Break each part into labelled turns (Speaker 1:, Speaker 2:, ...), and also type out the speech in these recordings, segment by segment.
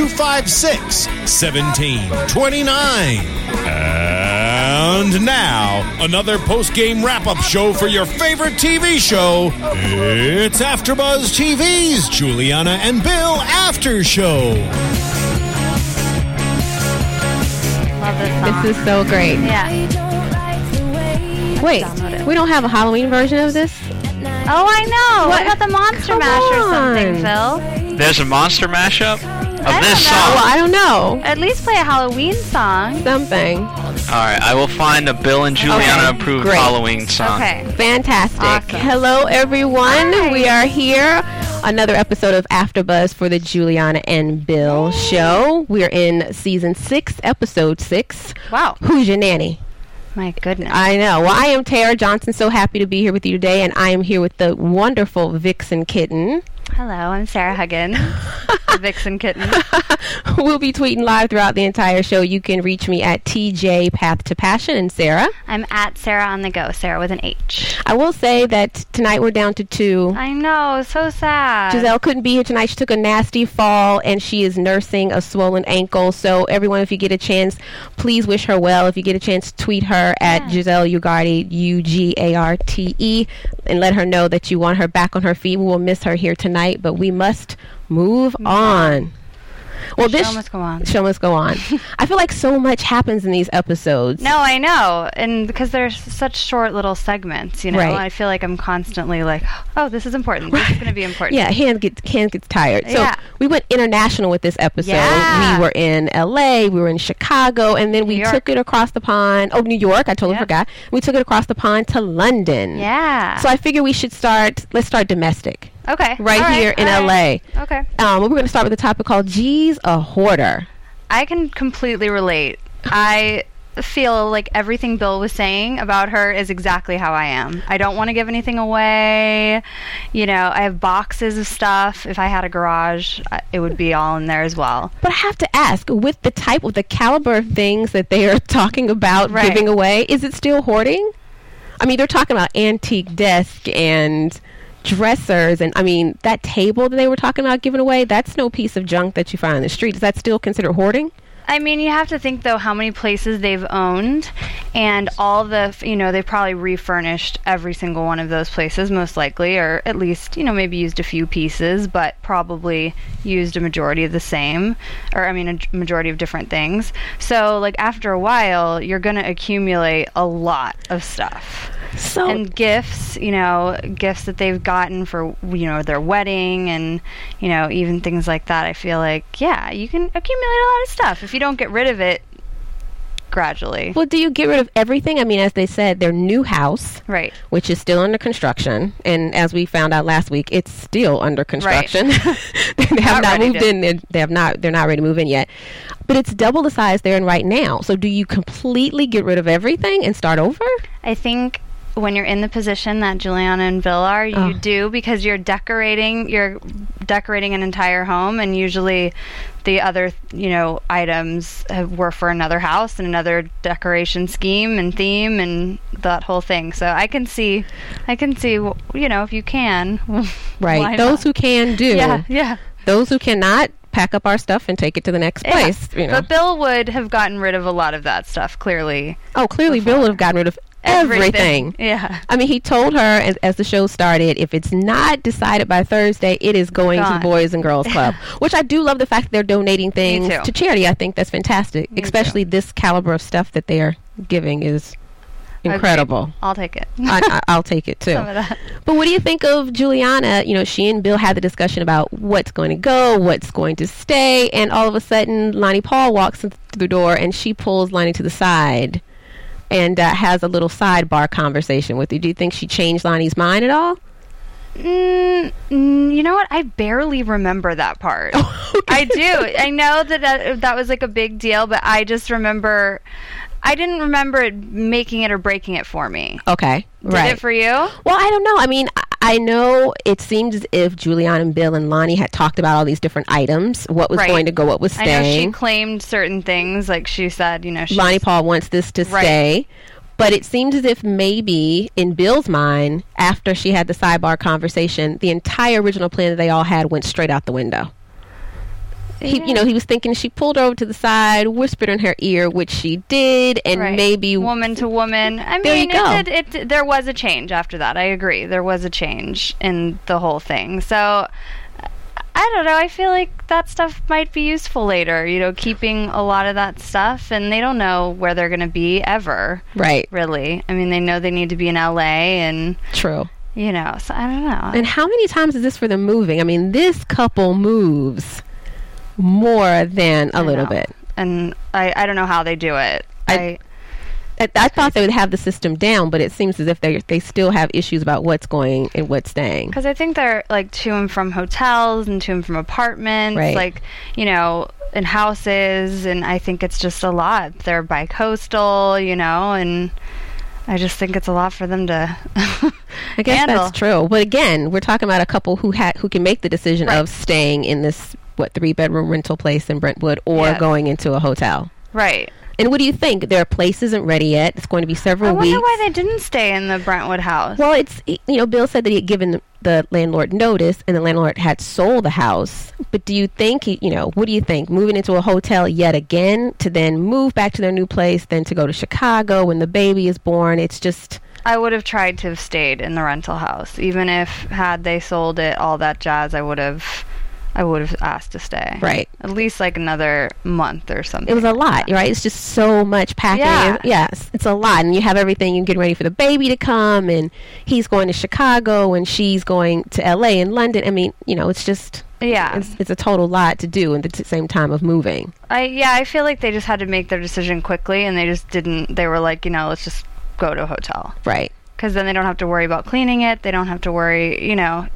Speaker 1: 256 1729. And now, another post game wrap up show for your favorite TV show. It's AfterBuzz TV's Giuliana and Bill After Show.
Speaker 2: Love this song.
Speaker 3: This is so great.
Speaker 2: yeah.
Speaker 3: Wait, we don't have a Halloween version of this?
Speaker 2: Oh, I know. What,
Speaker 3: What?
Speaker 2: about the Monster
Speaker 3: Come
Speaker 2: Mash or something,
Speaker 3: on.
Speaker 2: Phil?
Speaker 4: There's a monster mashup of
Speaker 2: I
Speaker 4: this
Speaker 2: don't know.
Speaker 3: Well. I don't know.
Speaker 2: At least play a Halloween song.
Speaker 3: Something.
Speaker 4: All right, I will find a Bill and Giuliana
Speaker 3: Okay,
Speaker 4: approved
Speaker 3: great.
Speaker 4: Halloween song.
Speaker 2: Okay.
Speaker 3: Fantastic.
Speaker 2: Awesome.
Speaker 3: Hello, everyone.
Speaker 2: Hi.
Speaker 3: We are here. Another episode of AfterBuzz for the Giuliana and Bill show. We're in season six, episode six.
Speaker 2: Wow.
Speaker 3: Who's your nanny?
Speaker 2: My goodness.
Speaker 3: I know. Well, I am Tara Johnson. So happy to be here with you today, and I am here with the wonderful Vixen Kitten.
Speaker 2: Hello, I'm Sarah Huggins, the Vixen Kitten.
Speaker 3: we'll be tweeting live throughout the entire show. You can reach me at TJ Path to Passion and Sarah.
Speaker 2: I'm at Sarah on the go, Sarah with an H.
Speaker 3: I will say that tonight we're down to two.
Speaker 2: I know, so sad.
Speaker 3: Giselle couldn't be here tonight. She took a nasty fall and she is nursing a swollen ankle. So, everyone, if you get a chance, please wish her well. If you get a chance, tweet her at
Speaker 2: Yeah.
Speaker 3: Giselle Ugarte, U G A R T E, and let her know that you want her back on her feet. We will miss her here tonight, but we must move on. Well,
Speaker 2: The
Speaker 3: this
Speaker 2: show must go on.
Speaker 3: Show must go on. I feel like so much happens in these episodes.
Speaker 2: No, I know, and because they're such short little segments, you know,
Speaker 3: Right.
Speaker 2: I feel like I'm constantly like, oh, this is important. This is going to be important.
Speaker 3: Yeah, hand gets hand gets tired. So
Speaker 2: Yeah.
Speaker 3: we went international with this episode.
Speaker 2: Yeah.
Speaker 3: We were in L.A., we were in Chicago, and then we
Speaker 2: York.
Speaker 3: took it across the pond. Oh, New York! I totally
Speaker 2: Yeah.
Speaker 3: forgot. We took it across the pond to London.
Speaker 2: Yeah.
Speaker 3: So I figure we should start. Let's start domestic,
Speaker 2: okay.
Speaker 3: right here in
Speaker 2: right.
Speaker 3: L.A.
Speaker 2: Okay.
Speaker 3: Um, we're going to start with a topic called "G's a hoarder."
Speaker 2: I can completely relate. I feel like everything Bill was saying about her is exactly how I am. I don't want to give anything away. You know, I have boxes of stuff. If I had a garage, it would be all in there as well.
Speaker 3: But I have to ask, with the type of the caliber of things that they are talking about
Speaker 2: Right.
Speaker 3: giving away, is it still hoarding? I mean, they're talking about antique desk and dressers, and I mean that table that they were talking about giving away. That's no piece of junk that you find on the street. Is that still considered hoarding?
Speaker 2: I mean, you have to think though how many places they've owned, and all the you know they probably refurnished every single one of those places most likely, or at least you know maybe used a few pieces, but probably used a majority of the same, or I mean a majority of different things. So like after a while, you're gonna accumulate a lot of stuff
Speaker 3: So
Speaker 2: and gifts, you know, gifts that they've gotten for you know their wedding and you know even things like that. I feel like yeah, you can accumulate a lot of stuff if you don't get rid of it gradually.
Speaker 3: well, do you get rid of everything? I mean, as they said, their new house,
Speaker 2: Right.
Speaker 3: which is still under construction, and as we found out last week, it's still under construction. they have
Speaker 2: Not
Speaker 3: not moved
Speaker 2: to-
Speaker 3: in. They- They have not. They're not ready to move in yet. But it's double the size they're in right now. So, do you completely get rid of everything and start over?
Speaker 2: I think when you're in the position that Giuliana and Bill are, you
Speaker 3: Oh.
Speaker 2: do because you're decorating you're decorating an entire home and usually the other you know items have, were for another house and another decoration scheme and theme and that whole thing. So I can see I can see you know if you can
Speaker 3: Right. Those
Speaker 2: not?
Speaker 3: who can do.
Speaker 2: yeah yeah
Speaker 3: Those who cannot pack up our stuff and take it to the next
Speaker 2: Yeah.
Speaker 3: place. You know.
Speaker 2: But Bill would have gotten rid of a lot of that stuff clearly.
Speaker 3: oh, clearly Bill would have gotten rid of everything.
Speaker 2: Yeah.
Speaker 3: I mean, he told her as, as the show started, if it's not decided by Thursday, it is going to the Boys and Girls Club. Which I do love the fact that they're donating things to charity. I think that's fantastic,
Speaker 2: Me
Speaker 3: especially this caliber of stuff that they are giving is incredible.
Speaker 2: I'll take it.
Speaker 3: I, I, I'll take it too.
Speaker 2: Some of that.
Speaker 3: But what do you think of Giuliana? You know, she and Bill had the discussion about what's going to go, what's going to stay, and all of a sudden, Lonnie Paul walks in through the door and she pulls Lonnie to the side and uh, has a little sidebar conversation with you. Do you think she changed Lonnie's mind at all?
Speaker 2: Mm, mm, you know what? I barely remember that part. I do. I know that, that that was like a big deal, but I just remember. I didn't remember it making it or breaking it for me.
Speaker 3: Okay,
Speaker 2: Did
Speaker 3: right.
Speaker 2: it for you?
Speaker 3: Well, I don't know. I mean, I- I know it seemed as if Giuliana and Bill and Lonnie had talked about all these different items, what was
Speaker 2: Right.
Speaker 3: going to go, what was staying.
Speaker 2: I know she claimed certain things, like she said, you know,
Speaker 3: Lonnie Paul wants this to
Speaker 2: Right.
Speaker 3: stay. But it seems as if maybe in Bill's mind, after she had the sidebar conversation, the entire original plan that they all had went straight out the window. He, you know, he was thinking she pulled her over to the side, whispered in her ear, which she did, and
Speaker 2: Right.
Speaker 3: maybe
Speaker 2: woman to woman. I
Speaker 3: There you
Speaker 2: mean,
Speaker 3: go.
Speaker 2: it, did, it there was a change after that. I agree. There was a change in the whole thing. So I don't know. I feel like that stuff might be useful later. You know, keeping a lot of that stuff, and they don't know where they're going to be ever.
Speaker 3: right,
Speaker 2: Really. I mean, they know they need to be in LA, and
Speaker 3: true.
Speaker 2: you know. So I don't know.
Speaker 3: And how many times is this for them moving? I mean, this couple moves more than a little bit.
Speaker 2: and I, I don't know how they do it.
Speaker 3: I-
Speaker 2: I,
Speaker 3: I, I thought they would have the system down, but it seems as if they they still have issues about what's going and what's staying.
Speaker 2: Because I think they're like to and from hotels and to and from apartments,
Speaker 3: Right.
Speaker 2: like you know, in houses, and I think it's just a lot. They're bi-coastal, you know, and I just think it's a lot for them to.
Speaker 3: I guess
Speaker 2: handle.
Speaker 3: that's true. But again, we're talking about a couple who had who can make the decision
Speaker 2: Right.
Speaker 3: of staying in this what three bedroom rental place in Brentwood or
Speaker 2: Yes.
Speaker 3: going into a hotel.
Speaker 2: Right.
Speaker 3: And what do you think? Their place isn't ready yet. It's going to be several weeks.
Speaker 2: I wonder
Speaker 3: weeks.
Speaker 2: why they didn't stay in the Brentwood house.
Speaker 3: well, it's you know, Bill said that he had given the, the landlord notice, and the landlord had sold the house. But do you think, you know, what do you think? Moving into a hotel yet again to then move back to their new place, then to go to Chicago when the baby is born? It's just
Speaker 2: I would have tried to have stayed in the rental house, even if had they sold it, all that jazz. I would have, I would have asked to stay.
Speaker 3: Right.
Speaker 2: At least like another month or something.
Speaker 3: it was a lot,
Speaker 2: that.
Speaker 3: right? It's just so much packing.
Speaker 2: Yeah.
Speaker 3: Yes, it's a lot, and you have everything. You get ready for the baby to come, and he's going to Chicago, and she's going to L.A. and London. I mean, you know, it's just
Speaker 2: Yeah.
Speaker 3: it's, it's a total lot to do at the t- same time of moving.
Speaker 2: I yeah, I feel like they just had to make their decision quickly, and they just didn't. They were like, you know, let's just go to a hotel
Speaker 3: Right.
Speaker 2: Because then they don't have to worry about cleaning it. They don't have to worry, you know,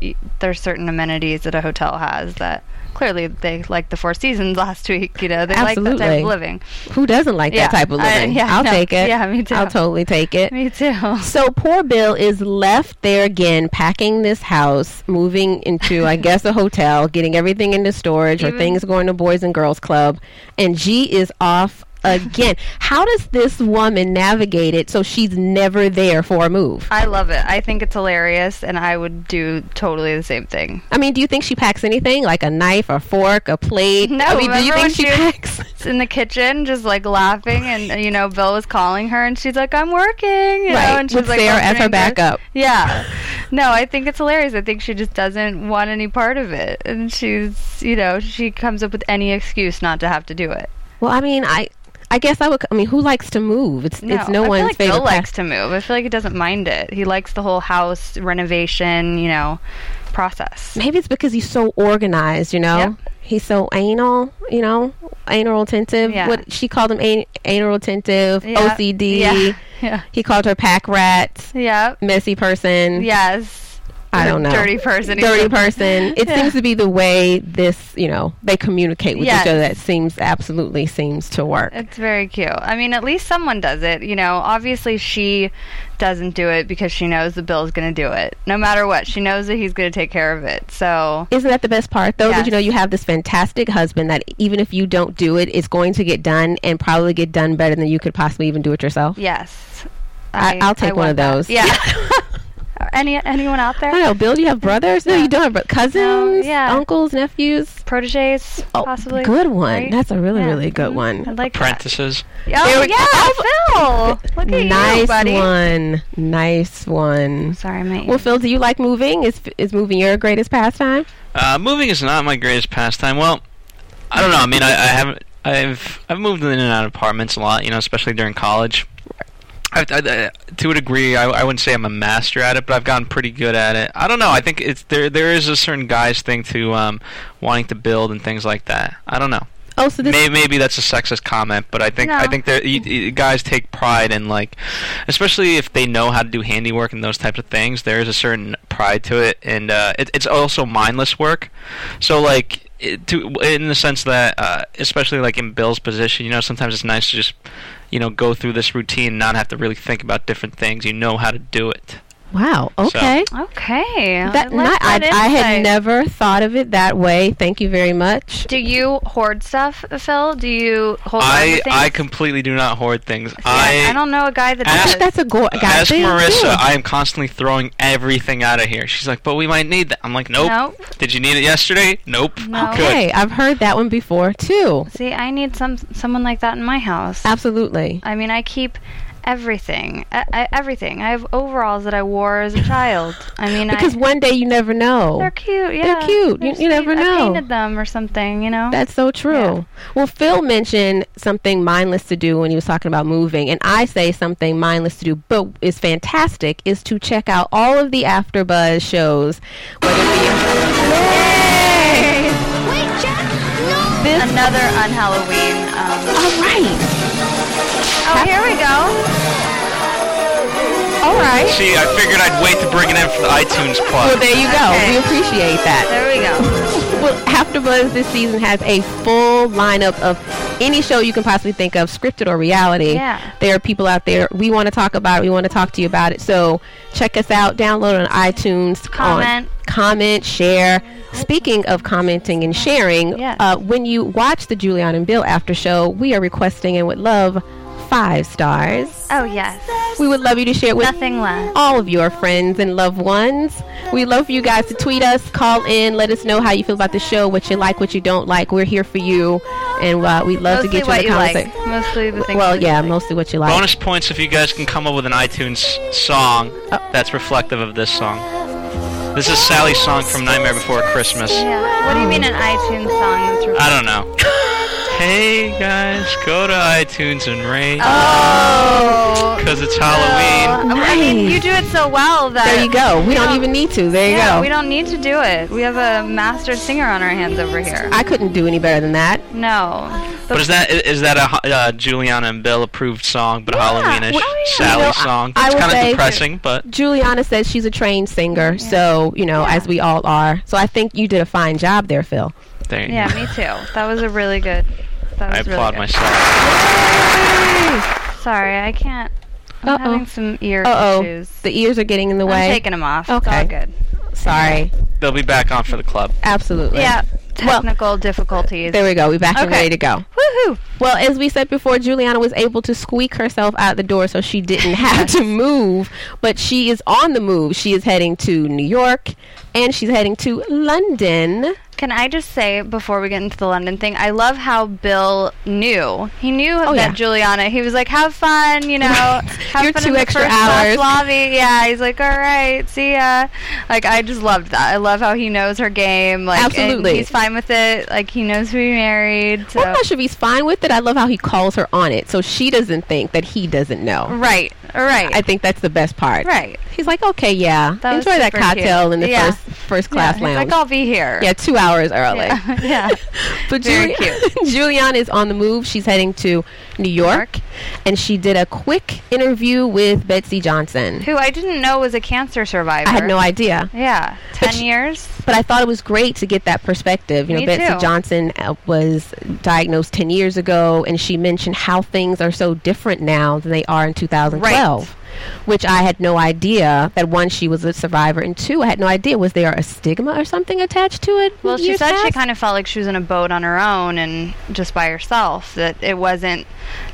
Speaker 2: there's certain amenities that a hotel has that clearly they like the Four Seasons last week. You know, they like that type of living.
Speaker 3: Who doesn't like
Speaker 2: Yeah,
Speaker 3: that type of
Speaker 2: I-
Speaker 3: living?
Speaker 2: yeah,
Speaker 3: I'll
Speaker 2: no,
Speaker 3: take it.
Speaker 2: yeah, me too.
Speaker 3: I'll totally take it.
Speaker 2: Me too.
Speaker 3: So poor Bill is left there again, packing this house, moving into, I guess, a hotel, getting everything into storage, or things going to Boys and Girls Club, and G is off again. How does this woman navigate it so she's never there for a move?
Speaker 2: I love it. I think it's hilarious, and I would do totally the same thing.
Speaker 3: I mean, do you think she packs anything like a knife, a fork, a plate?
Speaker 2: No,
Speaker 3: I mean, do you think she
Speaker 2: she
Speaker 3: packs?
Speaker 2: in the kitchen, just like laughing, and you know, Bill was calling her, and she's like, "I'm working," you know,
Speaker 3: Right,
Speaker 2: and she's
Speaker 3: with
Speaker 2: like
Speaker 3: Sarah as her backup.
Speaker 2: Yeah, no, I think it's hilarious. I think she just doesn't want any part of it, and she's, you know, she comes up with any excuse not to have to do it.
Speaker 3: Well, I mean, I. I guess I would. I mean, who likes to move? It's
Speaker 2: No,
Speaker 3: it's no
Speaker 2: I
Speaker 3: one's
Speaker 2: feel like
Speaker 3: favorite.
Speaker 2: Bill likes to move. I feel like he doesn't mind it. He likes the whole house renovation, you know, process.
Speaker 3: Maybe it's because he's so organized, you know.
Speaker 2: Yep.
Speaker 3: He's so anal, you know, anal attentive.
Speaker 2: Yeah.
Speaker 3: What she called him, an- anal attentive,
Speaker 2: Yeah.
Speaker 3: OCD.
Speaker 2: Yeah. Yeah.
Speaker 3: He called her pack rat,
Speaker 2: Yep.
Speaker 3: messy person.
Speaker 2: Yes.
Speaker 3: I don't know.
Speaker 2: Dirty person.
Speaker 3: Dirty person. It
Speaker 2: Yeah.
Speaker 3: seems to be the way this, you know, they communicate with
Speaker 2: Yes.
Speaker 3: each other. That seems absolutely seems to work.
Speaker 2: It's very cute. I mean, at least someone does it. You know, obviously she doesn't do it because she knows the Bill's going to do it. No matter what, she knows that he's going to take care of it. So,
Speaker 3: Isn't that the best part, though? That you know you have this fantastic husband that even if you don't do it, it's going to get done and probably get done better than you could possibly even do it yourself.
Speaker 2: yes.
Speaker 3: I- I'll take one
Speaker 2: want
Speaker 3: of
Speaker 2: that.
Speaker 3: those.
Speaker 2: Yeah. Any anyone out
Speaker 3: I
Speaker 2: there?
Speaker 3: don't know, Bill. Do you have brothers? No,
Speaker 2: Yeah.
Speaker 3: you don't. But cousins,
Speaker 2: yeah.
Speaker 3: uncles, nephews.
Speaker 2: Proteges,
Speaker 3: Oh,
Speaker 2: possibly.
Speaker 3: good one.
Speaker 2: right?
Speaker 3: That's a really,
Speaker 2: Yeah.
Speaker 3: really good
Speaker 2: Mhm.
Speaker 3: one.
Speaker 2: I like that.
Speaker 4: Apprentices.
Speaker 2: Oh,
Speaker 3: There we-
Speaker 2: yeah, Phil. Look at
Speaker 3: nice
Speaker 2: you, buddy.
Speaker 3: one. Nice one.
Speaker 2: Sorry, mate.
Speaker 3: Well, Phil, do you like moving? Is is moving your greatest pastime?
Speaker 4: Uh, moving is not my greatest pastime. Well, I don't know. I mean, I, I haven't. I've I've moved in and out of apartments a lot. You know, especially during college. I, I, I, to a degree, I, I wouldn't say I'm a master at it, but I've gotten pretty good at it. I don't know. I think it's there. There is a certain guy's thing to um, wanting to build and things like that. I don't know.
Speaker 3: Oh, so this
Speaker 4: Maybe, maybe that's a sexist comment, but I think I think that y- y- guys take pride in like, especially if they know how to do handiwork and those types of things. There is a certain pride to it, and uh, it, it's also mindless work. So like, it, to in the sense that, uh, especially like in Bill's position, you know, sometimes it's nice to just, you know, go through this routine not have to really think about different things. You know how to do it.
Speaker 3: Wow. Okay.
Speaker 2: Okay.
Speaker 3: That,
Speaker 2: I,
Speaker 3: not,
Speaker 2: that
Speaker 3: I had never thought of it that way. Thank you very much.
Speaker 2: Do you hoard stuff, Phil? Do you hold
Speaker 4: I
Speaker 2: things?
Speaker 4: I completely do not hoard things.
Speaker 2: See, I, I don't know a guy that
Speaker 4: Ask-
Speaker 3: I
Speaker 2: does.
Speaker 3: think that's a go- guy
Speaker 4: Ask
Speaker 3: thing,
Speaker 4: Marissa.
Speaker 3: too.
Speaker 4: I am constantly throwing everything out of here. She's like, "But we might need that." I'm like, "Nope."
Speaker 2: Nope.
Speaker 4: Did you need it yesterday? Nope.
Speaker 2: No.
Speaker 4: Good.
Speaker 3: Okay, I've heard that one before too.
Speaker 2: See, I need some someone like that in my house.
Speaker 3: Absolutely.
Speaker 2: I mean, I keep everything, I, I, everything. I have overalls that I wore as a child. I mean,
Speaker 3: Because
Speaker 2: I,
Speaker 3: one day you never know.
Speaker 2: they're cute. Yeah,
Speaker 3: cute.
Speaker 2: They're
Speaker 3: You- you never
Speaker 2: know. I
Speaker 3: know.
Speaker 2: painted them or something. You know.
Speaker 3: That's so true.
Speaker 2: Yeah.
Speaker 3: Well, Phil mentioned something mindless to do when he was talking about moving, and I say something mindless to do, but is fantastic, is to check out all of the AfterBuzz shows, whether it be Yay! This,
Speaker 2: Another on Halloween. Um,
Speaker 3: all right,
Speaker 2: oh, here we go.
Speaker 3: all right.
Speaker 4: See, I figured I'd wait to bring it in for the iTunes
Speaker 3: Well,
Speaker 4: plug.
Speaker 3: there you go.
Speaker 2: Okay.
Speaker 3: We appreciate that.
Speaker 2: There we go.
Speaker 3: Well, AfterBuzz this season has a full lineup of any show you can possibly think of, scripted or reality.
Speaker 2: Yeah.
Speaker 3: There are people out there. We want to talk about it. We want to talk to you about it. So check us out. Download on iTunes. on-
Speaker 2: Comment.
Speaker 3: comment. Share. Speaking of commenting and sharing,
Speaker 2: Yes.
Speaker 3: uh, when you watch the Julian and Bill after show, we are requesting and would love five stars.
Speaker 2: Oh yes.
Speaker 3: We would love you to share it with
Speaker 2: Nothing less.
Speaker 3: all of your friends and loved ones. We love for you guys to tweet us, call in, let us know how you feel about the show, what you like, what you don't like. We're here for you, and uh, we'd love
Speaker 2: Mostly
Speaker 3: to get you
Speaker 2: what
Speaker 3: in the
Speaker 2: you like. Mostly the things.
Speaker 3: Well, yeah,
Speaker 2: like.
Speaker 3: mostly what you like.
Speaker 4: Bonus points if you guys can come up with an iTunes song
Speaker 3: Oh.
Speaker 4: that's reflective of this song. This is Sally's song from Nightmare Before Christmas.
Speaker 2: Yeah. What do you mean an iTunes song?
Speaker 4: I don't know. hey guys, go to iTunes and rate
Speaker 2: oh.
Speaker 4: because it's Halloween.
Speaker 2: I mean, you do it so well that.
Speaker 3: there you go. We,
Speaker 2: we
Speaker 3: don't,
Speaker 2: don't-
Speaker 3: even need to. There you
Speaker 2: yeah,
Speaker 3: go.
Speaker 2: we don't need to do it. We have a master singer on our hands over here.
Speaker 3: I couldn't do any better than that.
Speaker 2: no.
Speaker 4: But is that is that a uh, Giuliana and Bill approved song, but a Halloweenish
Speaker 3: well, yeah.
Speaker 4: Sally
Speaker 3: You know,
Speaker 4: song?
Speaker 3: I
Speaker 4: It's kind of depressing, but
Speaker 3: Giuliana says she's a trained singer, so, you know, as we all are. So I think you did a fine job there, Phil.
Speaker 4: there you
Speaker 2: Yeah,
Speaker 4: go.
Speaker 2: me too. That was a really good. That was
Speaker 4: I
Speaker 2: really
Speaker 4: applaud
Speaker 2: good.
Speaker 4: myself.
Speaker 2: Sorry, I can't. I'm
Speaker 3: Uh-oh.
Speaker 2: having some ear
Speaker 3: Uh-oh.
Speaker 2: issues.
Speaker 3: The ears are getting in the
Speaker 2: I'm
Speaker 3: way.
Speaker 2: taking them off.
Speaker 3: Okay.
Speaker 2: It's all good.
Speaker 3: Sorry.
Speaker 4: They'll be back on for the club.
Speaker 3: Absolutely.
Speaker 2: Yeah.
Speaker 3: Well,
Speaker 2: Technical difficulties.
Speaker 3: There we go. We're back and ready to go.
Speaker 2: Woohoo!
Speaker 3: Well, as we said before, Giuliana was able to squeak herself out the door so she didn't have to move. But she is on the move. She is heading to New York and she's heading to London.
Speaker 2: Can I just say before we get into the London thing, I love how Bill knew. He knew
Speaker 3: Oh,
Speaker 2: that
Speaker 3: yeah.
Speaker 2: Giuliana. He was like, "Have fun, you know. Have
Speaker 3: Your
Speaker 2: fun
Speaker 3: two extra hours."
Speaker 2: lobby." Yeah, he's like, "All right, see ya." Like I just loved that. I love how he knows her game. Like, and
Speaker 3: Absolutely.
Speaker 2: he's fine with it. Like he knows who he married. So.
Speaker 3: I'm not sure if he's fine with it. I love how he calls her on it so she doesn't think that he doesn't know.
Speaker 2: Right. Right.
Speaker 3: I think that's the best part.
Speaker 2: right.
Speaker 3: He's like, okay, yeah,
Speaker 2: That
Speaker 3: enjoy that cocktail
Speaker 2: cute.
Speaker 3: in the
Speaker 2: Yeah.
Speaker 3: first first class
Speaker 2: yeah, he's
Speaker 3: lounge.
Speaker 2: like, "I'll be here."
Speaker 3: yeah, two hours early.
Speaker 2: Yeah. yeah.
Speaker 3: But
Speaker 2: Very
Speaker 3: Julianne is on the move. She's heading to New York, and she did a quick interview with Betsey Johnson.
Speaker 2: Who I didn't know was a cancer survivor.
Speaker 3: I had no idea,
Speaker 2: Yeah.
Speaker 3: But
Speaker 2: Ten
Speaker 3: she-
Speaker 2: years.
Speaker 3: but I thought it was great to get that perspective. You know,
Speaker 2: Me
Speaker 3: Betsey
Speaker 2: too.
Speaker 3: Johnson uh, was diagnosed 10 years ago, and she mentioned how things are so different now than they are in 2012. Which I had no idea that one, she was a survivor, and two, I had no idea. Was there a stigma or something attached to it?
Speaker 2: Well, she said she kind of felt like she was in a boat on her own and just by herself. That it wasn't,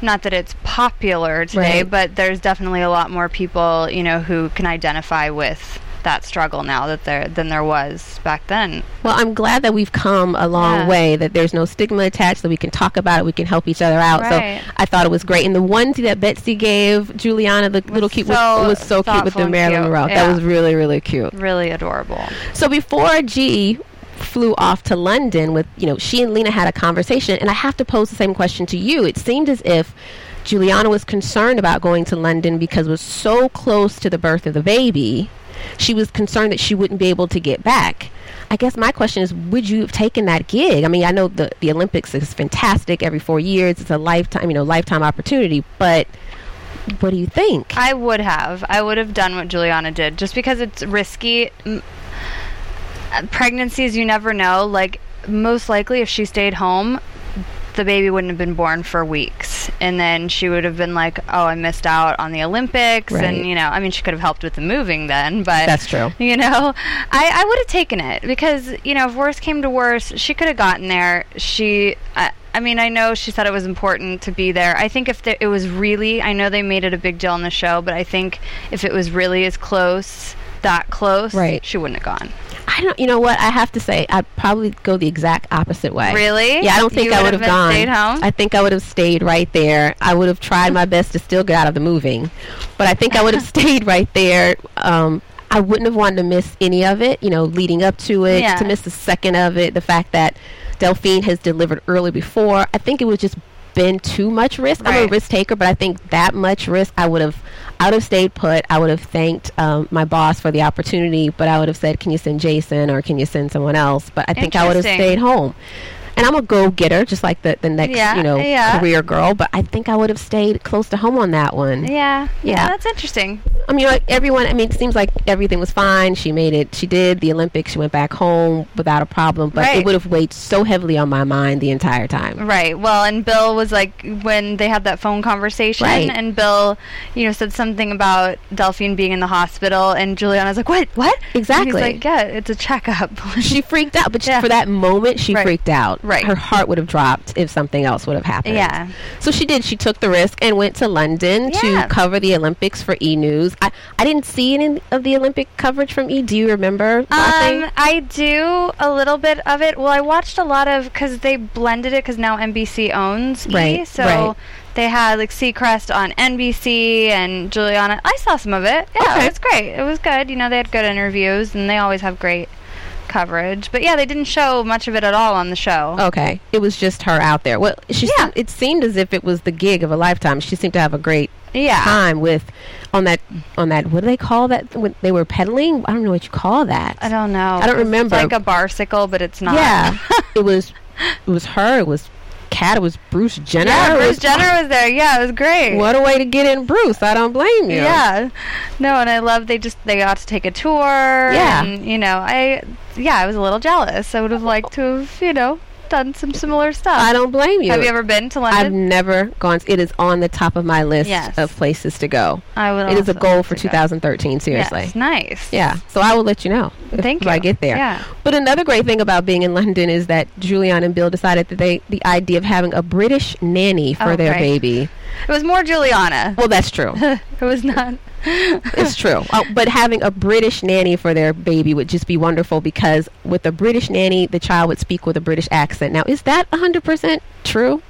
Speaker 2: not that it's popular today,
Speaker 3: Right.
Speaker 2: but there's definitely a lot more people, you know, who can identify with that struggle now that there than there was back then.
Speaker 3: Well, I'm glad that we've come a long
Speaker 2: Yeah.
Speaker 3: way, that there's no stigma attached, that we can talk about it, we can help each other out.
Speaker 2: Right.
Speaker 3: So I thought it was great. And the onesie that Betsey gave Giuliana, the little cute, was,
Speaker 2: so
Speaker 3: was so cute with the Marilyn. Monroe.
Speaker 2: Yeah.
Speaker 3: That was really, really cute.
Speaker 2: Really adorable.
Speaker 3: So before G flew off to London with, you know, she and Lena had a conversation, and I have to pose the same question to you. It seemed as if Giuliana was concerned about going to London because it was so close to the birth of the baby. She was concerned that she wouldn't be able to get back. I guess my question is, would you have taken that gig? I mean, I know the the Olympics is fantastic every four years. It's a lifetime, you know, lifetime opportunity. But what do you think?
Speaker 2: I would have. I would have done what Giuliana did, just because it's risky. Uh, Pregnancies, you never know. Like most likely, if she stayed home, the baby wouldn't have been born for weeks, and then she would have been like, "Oh, I missed out on the Olympics,"
Speaker 3: Right.
Speaker 2: and you know, I mean, she could have helped with the moving then, but
Speaker 3: That's true.
Speaker 2: You know, I I would have taken it because you know, if worse came to worse, she could have gotten there. She. I, I mean, I know she said it was important to be there. I think if there, it was really, I know they made it a big deal in the show, but I think if it was really as close, that close,
Speaker 3: Right.
Speaker 2: she wouldn't have gone.
Speaker 3: I don't. You know what? I have to say, I'd probably go the exact opposite way.
Speaker 2: Really?
Speaker 3: Yeah, I don't think
Speaker 2: You
Speaker 3: I
Speaker 2: would
Speaker 3: have gone.
Speaker 2: stayed home?
Speaker 3: I think I would have stayed right there. I would have tried my best to still get out of the moving, but I think I would have stayed right there. Um, I wouldn't have wanted to miss any of it. You know, leading up to it,
Speaker 2: Yeah.
Speaker 3: to miss a second of it. The fact that Delphine has delivered early before, I think it was just been too much risk. I'm a risk taker, but I think that much risk, I would have, I would have stayed put. I would have thanked um, my boss for the opportunity, but I would have said, "Can you send Jason or can you send someone else?" But I think I would have stayed home. And I'm a go-getter, just like the, the next,
Speaker 2: Yeah,
Speaker 3: you know,
Speaker 2: yeah.
Speaker 3: career girl. But I think I would have stayed close to home on that one.
Speaker 2: Yeah.
Speaker 3: Yeah.
Speaker 2: that's interesting.
Speaker 3: I mean, like everyone. I mean, it seems like everything was fine. She made it. She did the Olympics. She went back home without a problem. But
Speaker 2: Right.
Speaker 3: it would have weighed so heavily on my mind the entire time.
Speaker 2: Right. Well, and Bill was like when they had that phone conversation,
Speaker 3: Right.
Speaker 2: and Bill, you know, said something about Delphine being in the hospital, and Giuliana's like, "What? What?"
Speaker 3: Exactly.
Speaker 2: he's like, "Yeah, it's a checkup."
Speaker 3: She freaked out, but
Speaker 2: Yeah.
Speaker 3: for that moment, she
Speaker 2: Right.
Speaker 3: freaked out.
Speaker 2: Right.
Speaker 3: Her heart would have dropped if something else would have happened.
Speaker 2: Yeah.
Speaker 3: So she did. She took the risk and went to London
Speaker 2: Yeah.
Speaker 3: to cover the Olympics for E News. I, I didn't see any of the Olympic coverage from E. Do you remember?
Speaker 2: Um, I do a little bit of it. Well, I watched a lot of because they blended it because now NBC owns E,
Speaker 3: Right,
Speaker 2: so
Speaker 3: right.
Speaker 2: they had like Seacrest on NBC and Giuliana. I saw some of it. Yeah,
Speaker 3: Okay.
Speaker 2: it was great. It was good. You know, they had good interviews and they always have great coverage. But yeah, they didn't show much of it at all on the show.
Speaker 3: Okay, it was just her out there. Well, she
Speaker 2: Yeah.
Speaker 3: seemed, it seemed as if it was the gig of a lifetime. She seemed to have a great
Speaker 2: Yeah.
Speaker 3: time with on that on that. What do they call that? When they were pedaling? I don't know what you call that.
Speaker 2: I don't know.
Speaker 3: I don't
Speaker 2: It's
Speaker 3: remember.
Speaker 2: like a barsicle, but it's not.
Speaker 3: Yeah, it was. It was her. It was It was Bruce Jenner.
Speaker 2: Yeah, Bruce Jenner was there. Yeah, it was great.
Speaker 3: What a way to get in Bruce. I don't blame you.
Speaker 2: Yeah. No, and I love they just they got to take a tour.
Speaker 3: Yeah.
Speaker 2: And, you know, I yeah, I was a little jealous. I would have liked to have, you know, done some similar stuff.
Speaker 3: I don't blame you.
Speaker 2: Have you ever been to London?
Speaker 3: I've never gone. It is on the top of my list
Speaker 2: Yes.
Speaker 3: of places to go.
Speaker 2: I would
Speaker 3: It is a goal for
Speaker 2: to go.
Speaker 3: 2013. Seriously.
Speaker 2: Yes, nice.
Speaker 3: Yeah. So I will let you know if,
Speaker 2: Thank
Speaker 3: if I get there.
Speaker 2: Yeah.
Speaker 3: But another great thing about being in London is that Julian and Bill decided that they the idea of having a British nanny for
Speaker 2: Oh,
Speaker 3: their
Speaker 2: great.
Speaker 3: baby.
Speaker 2: It was more Giuliana.
Speaker 3: Well, that's true.
Speaker 2: it was not.
Speaker 3: it's true. Uh, but having a British nanny for their baby would just be wonderful because with a British nanny, the child would speak with a British accent. Now, is that 100% true?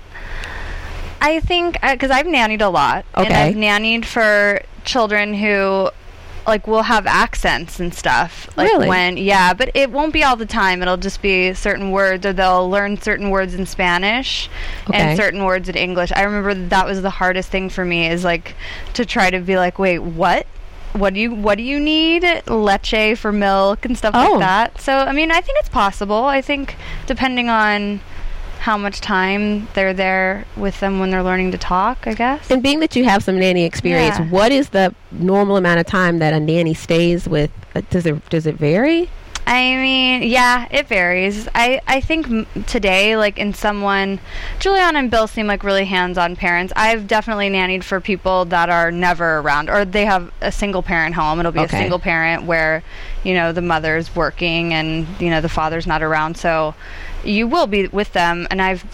Speaker 2: I think because I've nannied a lot, and I've nannied for children who like we'll have accents and stuff. Like
Speaker 3: Really?
Speaker 2: when yeah, but it won't be all the time. It'll just be certain words, or they'll learn certain words in Spanish
Speaker 3: Okay.
Speaker 2: and certain words in English. I remember that was the hardest thing for me is like to try to be like, wait, what? What do you what do you need? Leche for milk and stuff
Speaker 3: Oh.
Speaker 2: like that. So I mean, I think it's possible. I think depending on how much time they're there with them when they're learning to talk, I guess.
Speaker 3: And being that you have some nanny experience,
Speaker 2: Yeah.
Speaker 3: what is the normal amount of time that a nanny stays with? Does it does it vary?
Speaker 2: I mean, yeah, it varies. I, I think m- today, like in someone, Giuliana and Bill seem like really hands on parents. I've definitely nannied for people that are never around or they have a single parent home. It'll be
Speaker 3: Okay.
Speaker 2: a single parent where, you know, the mother's working and, you know, the father's not around. So you will be with them. And I've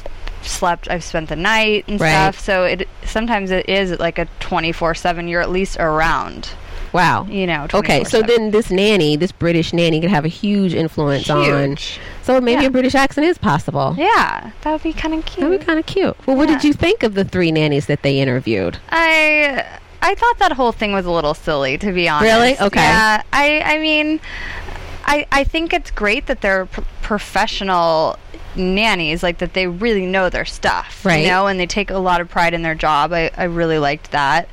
Speaker 2: slept, I've spent the night and
Speaker 3: Right.
Speaker 2: stuff. So it sometimes it is like a 24 7, you're at least around,
Speaker 3: Wow.
Speaker 2: you know.
Speaker 3: Okay, so then this nanny, this British nanny, could have a huge influence on.
Speaker 2: Huge.
Speaker 3: So maybe
Speaker 2: Yeah.
Speaker 3: a British accent is possible.
Speaker 2: Yeah, that would be kind of cute.
Speaker 3: That'd be kind of cute. Well, what did you think of the three nannies that they interviewed?
Speaker 2: I I thought that whole thing was a little silly, to be honest.
Speaker 3: Really? Okay.
Speaker 2: Yeah. I I mean, I, I think it's great that they're p- professional nannies, like that they really know their stuff,
Speaker 3: Right.
Speaker 2: You know, and they take a lot of pride in their job. I, I really liked that.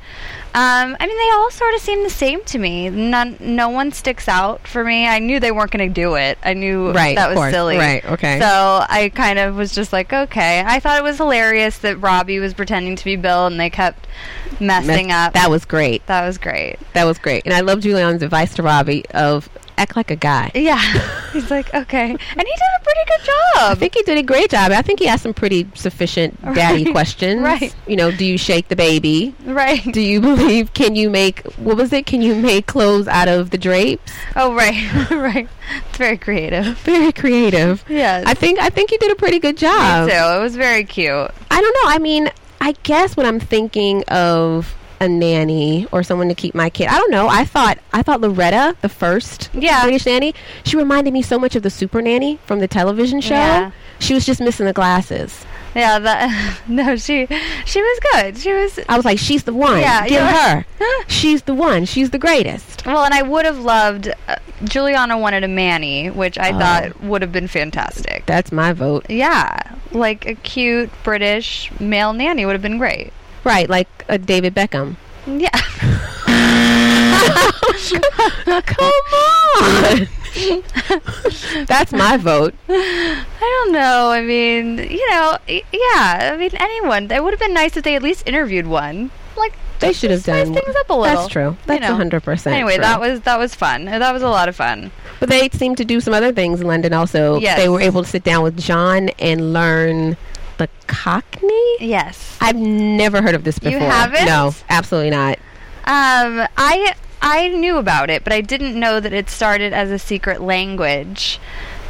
Speaker 2: Um, I mean, they all sort of seem the same to me. None, no one sticks out for me. I knew they weren't going to do it. I knew
Speaker 3: Right,
Speaker 2: that was
Speaker 3: course.
Speaker 2: silly.
Speaker 3: Right, okay.
Speaker 2: So I kind of was just like, okay. I thought it was hilarious that Robbie was pretending to be Bill, and they kept messing up.
Speaker 3: That was great.
Speaker 2: that was great.
Speaker 3: That was great. And I love Julian's advice to Robbie of act like a guy.
Speaker 2: Yeah. He's like, okay. And he did a pretty good job.
Speaker 3: I think he did a great job. I think he asked some pretty sufficient daddy
Speaker 2: Right,
Speaker 3: questions.
Speaker 2: right.
Speaker 3: You know, do you shake the baby?
Speaker 2: right.
Speaker 3: Do you believe? Can you make what was it? Can you make clothes out of the drapes?
Speaker 2: oh, right. right. It's very creative.
Speaker 3: Very creative.
Speaker 2: Yes.
Speaker 3: I think I think he did a pretty good job.
Speaker 2: Me too. It was very cute.
Speaker 3: I don't know. I mean, I guess when I'm thinking of a nanny or someone to keep my kid, I don't know. I thought I thought Loretta, the first
Speaker 2: Yeah.
Speaker 3: British nanny, she reminded me so much of the Super Nanny from the television show.
Speaker 2: Yeah.
Speaker 3: She was just missing the glasses.
Speaker 2: Yeah, that no, she she was good. She was
Speaker 3: I was like, she's the one.
Speaker 2: Yeah,
Speaker 3: Get her. she's the one. She's the greatest.
Speaker 2: well, and I would have loved uh, Giuliana wanted a Manny, which I
Speaker 3: Oh.
Speaker 2: thought would have been fantastic.
Speaker 3: That's my vote.
Speaker 2: Yeah, like a cute British male nanny would have been great.
Speaker 3: Right, like a David Beckham.
Speaker 2: Yeah.
Speaker 3: Come on. That's my vote.
Speaker 2: I don't know. I mean, you know, y- yeah. I mean, anyone. It would have been nice if they at least interviewed one. Like
Speaker 3: They should have done
Speaker 2: things up a little.
Speaker 3: That's true. That's
Speaker 2: you know.
Speaker 3: hundred percent.
Speaker 2: Anyway, that was that was fun. That was a lot of fun.
Speaker 3: But they seemed to do some other things in London also.
Speaker 2: Yes.
Speaker 3: They were able to sit down with John and learn the Cockney.
Speaker 2: Yes.
Speaker 3: I've never heard of this before.
Speaker 2: You haven't?
Speaker 3: No, absolutely not.
Speaker 2: Um, I I knew about it, but I didn't know that it started as a secret language,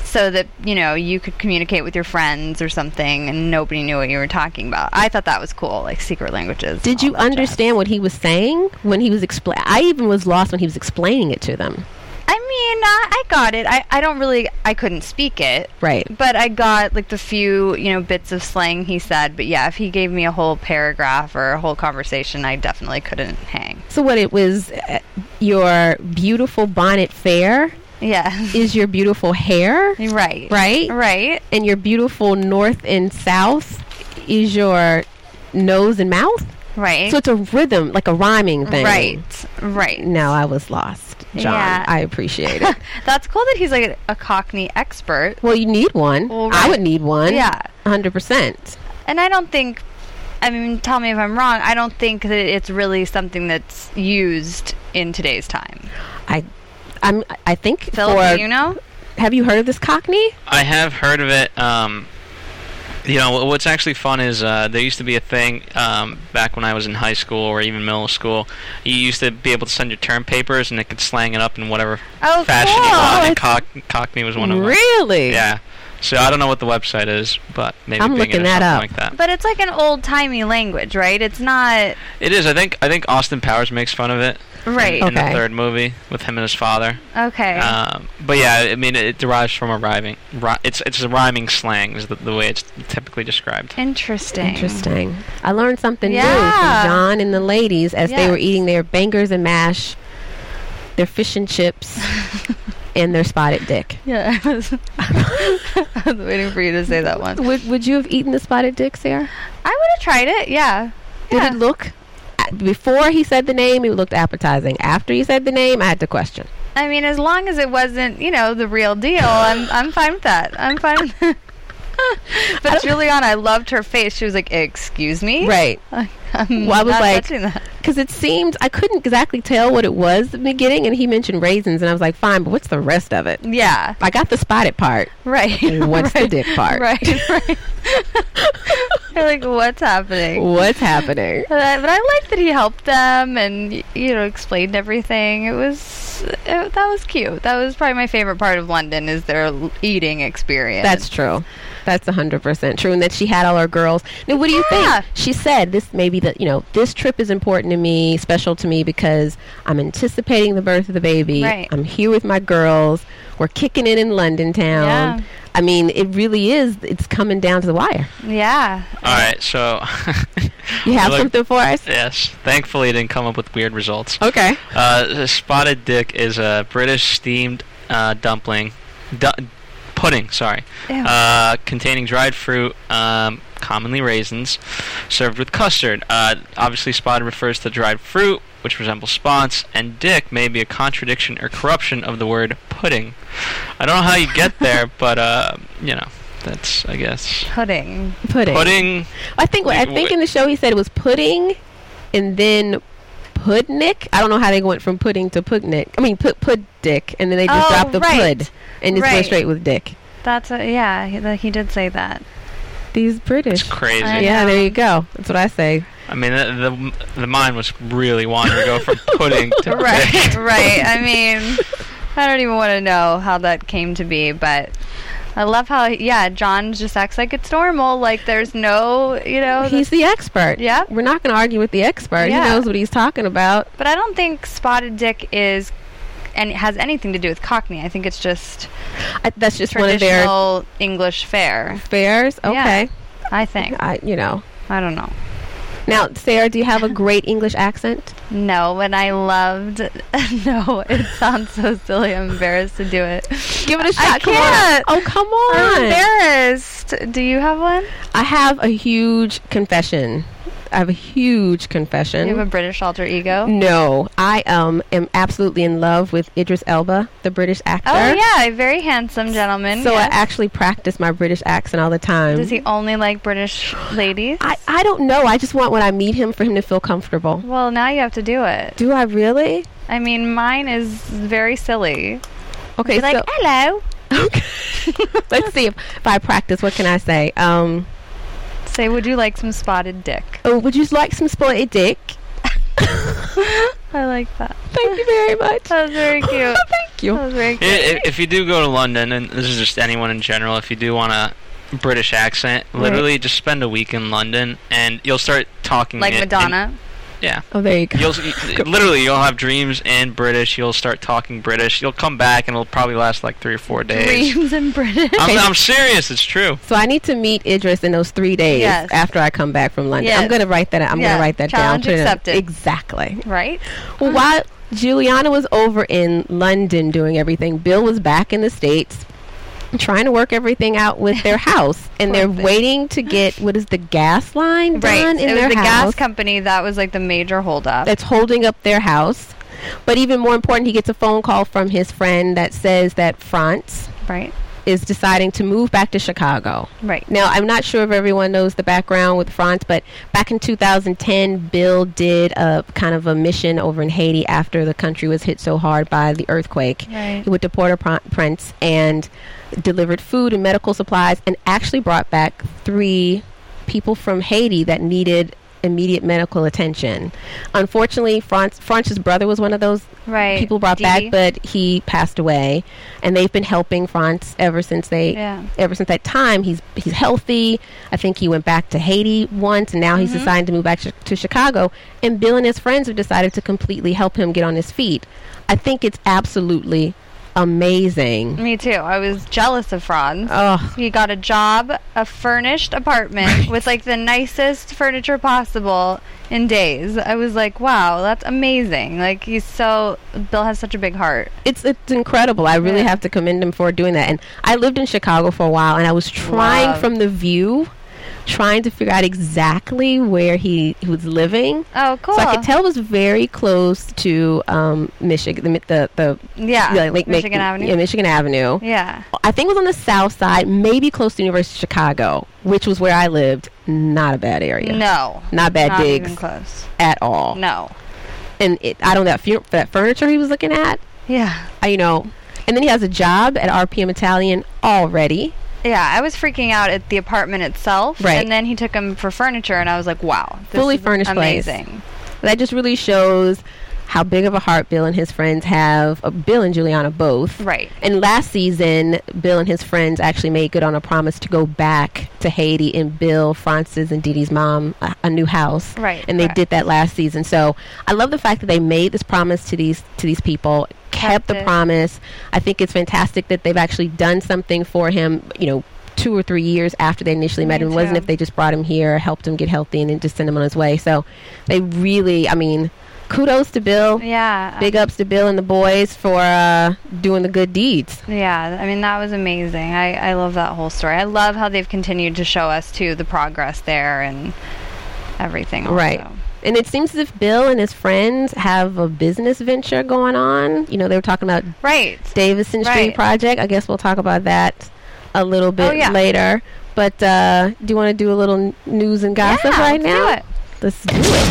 Speaker 2: so that you know you could communicate with your friends or something, and nobody knew what you were talking about. I thought that was cool, like secret languages.
Speaker 3: Did you
Speaker 2: that jazz.
Speaker 3: understand what he was saying when he was explain? I even was lost when he was explaining it to them.
Speaker 2: I mean, I, I got it. I, I don't really. I couldn't speak it.
Speaker 3: Right.
Speaker 2: But I got like the few, you know, bits of slang he said. But yeah, if he gave me a whole paragraph or a whole conversation, I definitely couldn't hang.
Speaker 3: So what it was, uh, your beautiful bonnet fair
Speaker 2: Yeah.
Speaker 3: is your beautiful hair,
Speaker 2: right.
Speaker 3: right?
Speaker 2: Right.
Speaker 3: And your beautiful north and south is your nose and mouth.
Speaker 2: Right.
Speaker 3: So it's a rhythm, like a rhyming thing.
Speaker 2: Right. Right.
Speaker 3: No, I was lost, John.
Speaker 2: Yeah.
Speaker 3: I appreciate it.
Speaker 2: That's cool that he's like a Cockney expert.
Speaker 3: well, you need one.
Speaker 2: Well,
Speaker 3: I would need one.
Speaker 2: Yeah.
Speaker 3: hundred percent.
Speaker 2: And I don't think, I mean, tell me if I'm wrong, I don't think that it's really something that's used in today's time.
Speaker 3: I, I'm. I think.
Speaker 2: Philip,
Speaker 3: for,
Speaker 2: do you know?
Speaker 3: Have you heard of this Cockney?
Speaker 4: I have heard of it. Um, you know, what's actually fun is uh, there used to be a thing um, back when I was in high school or even middle school. You used to be able to send your term papers, and it could slang it up in whatever
Speaker 2: Oh,
Speaker 4: fashion
Speaker 2: cool.
Speaker 4: you want. And cock- Cockney was one of them.
Speaker 3: Really?
Speaker 4: Yeah. So I don't know what the website is, but maybe
Speaker 3: I'm
Speaker 4: Bing
Speaker 3: looking
Speaker 4: or
Speaker 3: that up.
Speaker 4: like that.
Speaker 2: But it's like an old timey language, right? It's not.
Speaker 4: It is. I think. I think Austin Powers makes fun of it
Speaker 2: Right.
Speaker 4: in the third movie with him and his father.
Speaker 2: Okay.
Speaker 4: Um, but yeah, I mean, it derives from a rhyming. Ri- it's it's a rhyming slang is the, the way it's typically described.
Speaker 2: Interesting.
Speaker 3: Interesting. I learned something new
Speaker 2: Yeah.
Speaker 3: from John and the ladies as they were eating their bangers and mash, their fish and chips, and their spotted dick.
Speaker 2: Yeah, I was, I was waiting for you to say that one.
Speaker 3: Would Would you have eaten the spotted dick, Sarah?
Speaker 2: I would have tried it. Yeah.
Speaker 3: Did
Speaker 2: yeah.
Speaker 3: it look? Before he said the name, it looked appetizing. After he said the name, I had to question.
Speaker 2: I mean, as long as it wasn't, you know, the real deal, I'm I'm fine with that. I'm fine. With but Giuliana, I loved her face. She was like, "Excuse me."
Speaker 3: Right.
Speaker 2: I'm
Speaker 3: Well, I was
Speaker 2: not
Speaker 3: like-
Speaker 2: that.
Speaker 3: Because it seemed I couldn't exactly tell what it was at the beginning, and he mentioned raisins, and I was like, fine, but what's the rest of it?
Speaker 2: Yeah.
Speaker 3: I got the spotted part.
Speaker 2: Right.
Speaker 3: What's the
Speaker 2: right,
Speaker 3: dick part?
Speaker 2: Right. Right. You're like, what's happening?
Speaker 3: What's happening?
Speaker 2: But I, but I liked that he helped them and you know explained everything. It was it, that was cute. That was probably my favorite part of London is their l- eating experience.
Speaker 3: That's true. That's hundred percent true, and that she had all her girls. Now, what do you
Speaker 2: Yeah.
Speaker 3: think? She said this maybe that you know this trip is important to me, special to me because I'm anticipating the birth of the baby.
Speaker 2: Right.
Speaker 3: I'm here with my girls. We're kicking it in London town.
Speaker 2: Yeah.
Speaker 3: I mean, it really is. It's coming down to the wire.
Speaker 2: yeah.
Speaker 4: All right, so
Speaker 3: You have
Speaker 4: Look-
Speaker 3: something for us?
Speaker 4: yes, thankfully it didn't come up with weird results.
Speaker 3: Okay.
Speaker 4: Uh, spotted dick is a British steamed uh, dumpling, du- pudding. Sorry,
Speaker 2: Ew.
Speaker 4: uh, containing dried fruit, um, commonly raisins, served with custard. Uh, obviously, spotted refers to dried fruit, which resembles spots, and dick may be a contradiction or corruption of the word pudding. I don't know how you get there, but uh, you know, that's I guess
Speaker 2: Pudding.
Speaker 3: Pudding.
Speaker 4: pudding.
Speaker 3: I think I think in the show he said it was pudding, and then pudnick. I don't know how they went from pudding to pudnick. I mean put pud dick, and then they just
Speaker 2: Oh,
Speaker 3: dropped the
Speaker 2: right.
Speaker 3: pud and just
Speaker 2: Right.
Speaker 3: went straight with dick.
Speaker 2: That's a, yeah. He, that- he did say that.
Speaker 3: These British.
Speaker 4: It's crazy.
Speaker 2: I
Speaker 3: yeah,
Speaker 2: know.
Speaker 3: there you go. That's what I say.
Speaker 4: I mean, the, the the mind was really wanting to go from pudding to dick.
Speaker 2: Right. right. I mean, I don't even want to know how that came to be, but. I love how, yeah, John just acts like it's normal. Like there's no, you know.
Speaker 3: He's the expert.
Speaker 2: Yeah.
Speaker 3: We're not going to argue with the expert.
Speaker 2: Yeah.
Speaker 3: He knows what he's talking about.
Speaker 2: But I don't think spotted dick is and has anything to do with Cockney. I think it's just
Speaker 3: I, that's just one of their
Speaker 2: traditional English fare.
Speaker 3: fairs. Okay.
Speaker 2: I think.
Speaker 3: I, you know.
Speaker 2: I don't know.
Speaker 3: Now, Sarah, do you have a great English accent?
Speaker 2: No, but I loved. no, it sounds so silly. I'm embarrassed to do it.
Speaker 3: Give it a shot. Come
Speaker 2: can't.
Speaker 3: Oh, come on.
Speaker 2: I'm embarrassed. Do you have one?
Speaker 3: I have a huge confession. I have a huge confession.
Speaker 2: You have a British alter ego?
Speaker 3: no, I um am absolutely in love with Idris Elba, the British actor.
Speaker 2: Oh yeah, a very handsome gentleman.
Speaker 3: So
Speaker 2: yes.
Speaker 3: I actually practice my British accent all the time.
Speaker 2: Does he only like British ladies?
Speaker 3: I, I don't know. I just want when I meet him for him to feel comfortable.
Speaker 2: well, now you have to do it.
Speaker 3: Do I really?
Speaker 2: I mean, mine is very silly.
Speaker 3: Okay,
Speaker 2: Be like,
Speaker 3: so
Speaker 2: hello.
Speaker 3: let's see if, if I practice. What can I say? Um,
Speaker 2: Say, would you like some spotted dick?
Speaker 3: oh, would you like some spotted dick?
Speaker 2: I like that.
Speaker 3: Thank you very much.
Speaker 2: That was very cute.
Speaker 3: Thank you.
Speaker 2: That was very
Speaker 4: I-
Speaker 2: cute.
Speaker 4: i- If you do go to London, and this is just anyone in general, if you do want a British accent, literally just spend a week in London, and you'll start talking
Speaker 2: Like
Speaker 4: it in-
Speaker 2: Madonna.
Speaker 4: Yeah.
Speaker 3: Oh, there you go.
Speaker 4: You'll literally you'll have dreams in British. You'll start talking British. You'll come back and it'll probably last like three or four days.
Speaker 2: Dreams in British.
Speaker 4: I'm, I'm serious. It's true.
Speaker 3: So I need to meet Idris in those three days
Speaker 2: Yes.
Speaker 3: after I come back from London. I'm going to write that. I'm
Speaker 2: Yeah.
Speaker 3: going to write that
Speaker 2: Challenge
Speaker 3: down. Put
Speaker 2: accepted.
Speaker 3: Exactly.
Speaker 2: right?
Speaker 3: Well, while Giuliana was over in London doing everything, Bill was back in the states trying to work everything out with their house, and they're
Speaker 2: thing.
Speaker 3: waiting to get what is the gas line
Speaker 2: Right.
Speaker 3: done in
Speaker 2: it was the
Speaker 3: house
Speaker 2: gas company that was like the major holdup.
Speaker 3: that's holding up their house. But even more important, he gets a phone call from his friend that says that France
Speaker 2: right.
Speaker 3: Is deciding to move back to Chicago.
Speaker 2: Right.
Speaker 3: Now, I'm not sure if everyone knows the background with France, but back in 2010, Bill did a kind of a mission over in Haiti after the country was hit so hard by the earthquake.
Speaker 2: Right.
Speaker 3: He went to Port-au-Prince and delivered food and medical supplies and actually brought back three people from Haiti that needed immediate medical attention. Unfortunately, France, France's brother was one of those
Speaker 2: Right.
Speaker 3: people brought back, but he passed away, and they've been helping France ever since they
Speaker 2: Yeah.
Speaker 3: ever since that time. He's he's healthy. I think he went back to Haiti once, and now he's
Speaker 2: Mm-hmm.
Speaker 3: decided to move back to, to Chicago. And Bill and his friends have decided to completely help him get on his feet. I think it's absolutely amazing.
Speaker 2: Me too. I was jealous of Franz.
Speaker 3: Oh,
Speaker 2: He got a job, a furnished apartment with like the nicest furniture possible in days. I was like, wow, that's amazing. Like he's so Bill has such a big heart.
Speaker 3: it's it's incredible. I really
Speaker 2: Yeah.
Speaker 3: have to commend him for doing that. And I lived in Chicago for a while, and I was trying
Speaker 2: Love.
Speaker 3: from the view, trying to figure out exactly where he, he was living.
Speaker 2: Oh, cool.
Speaker 3: So I could tell it was very close to um, Michigan, the the, the
Speaker 2: Yeah.
Speaker 3: yeah, like
Speaker 2: Michigan
Speaker 3: Mich-
Speaker 2: Avenue.
Speaker 3: Yeah, Michigan Avenue.
Speaker 2: Yeah.
Speaker 3: I think it was on the south side, maybe close to the University of Chicago, which was where I lived. Not a bad area.
Speaker 2: No.
Speaker 3: Not bad
Speaker 2: Not
Speaker 3: digs
Speaker 2: even close.
Speaker 3: at all.
Speaker 2: No.
Speaker 3: And it, I don't know that, fu- that furniture he was looking at.
Speaker 2: Yeah.
Speaker 3: I, you know, and then he has a job at RPM Italian already.
Speaker 2: Yeah, I was freaking out at the apartment itself,
Speaker 3: Right.
Speaker 2: and then he took him for furniture, and I was like, "Wow, this
Speaker 3: Fully
Speaker 2: is
Speaker 3: furnished place.
Speaker 2: amazing."
Speaker 3: That just really shows how big of a heart Bill and his friends have. Uh, Bill and Giuliana both.
Speaker 2: Right.
Speaker 3: And last season, Bill and his friends actually made good on a promise to go back to Haiti and build Francis and Didi's mom a, a new house.
Speaker 2: Right,
Speaker 3: And they
Speaker 2: correct.
Speaker 3: did that last season. So I love the fact that they made this promise to these to these people, kept, the promise. I think it's fantastic that they've actually done something for him. You know. Two or three years after they initially met
Speaker 2: Me
Speaker 3: him, It wasn't if they just brought him here, helped him get healthy, and then just sent him on his way. So, they really, I mean, kudos to Bill.
Speaker 2: Yeah.
Speaker 3: Big ups to Bill and the boys for uh, doing the good deeds.
Speaker 2: Yeah, I mean that was amazing. I, I love that whole story. I love how they've continued to show us too the progress there and everything. Also.
Speaker 3: Right. And it seems as if Bill and his friends have a business venture going on. You know, they were talking about
Speaker 2: Right.
Speaker 3: Davison Street
Speaker 2: Right.
Speaker 3: project. I guess we'll talk about that a little bit
Speaker 2: Oh, yeah.
Speaker 3: later. But uh, do you want to do a little n- news and gossip
Speaker 2: yeah,
Speaker 3: right
Speaker 2: let's
Speaker 3: now?
Speaker 2: Do it.
Speaker 3: Let's do it.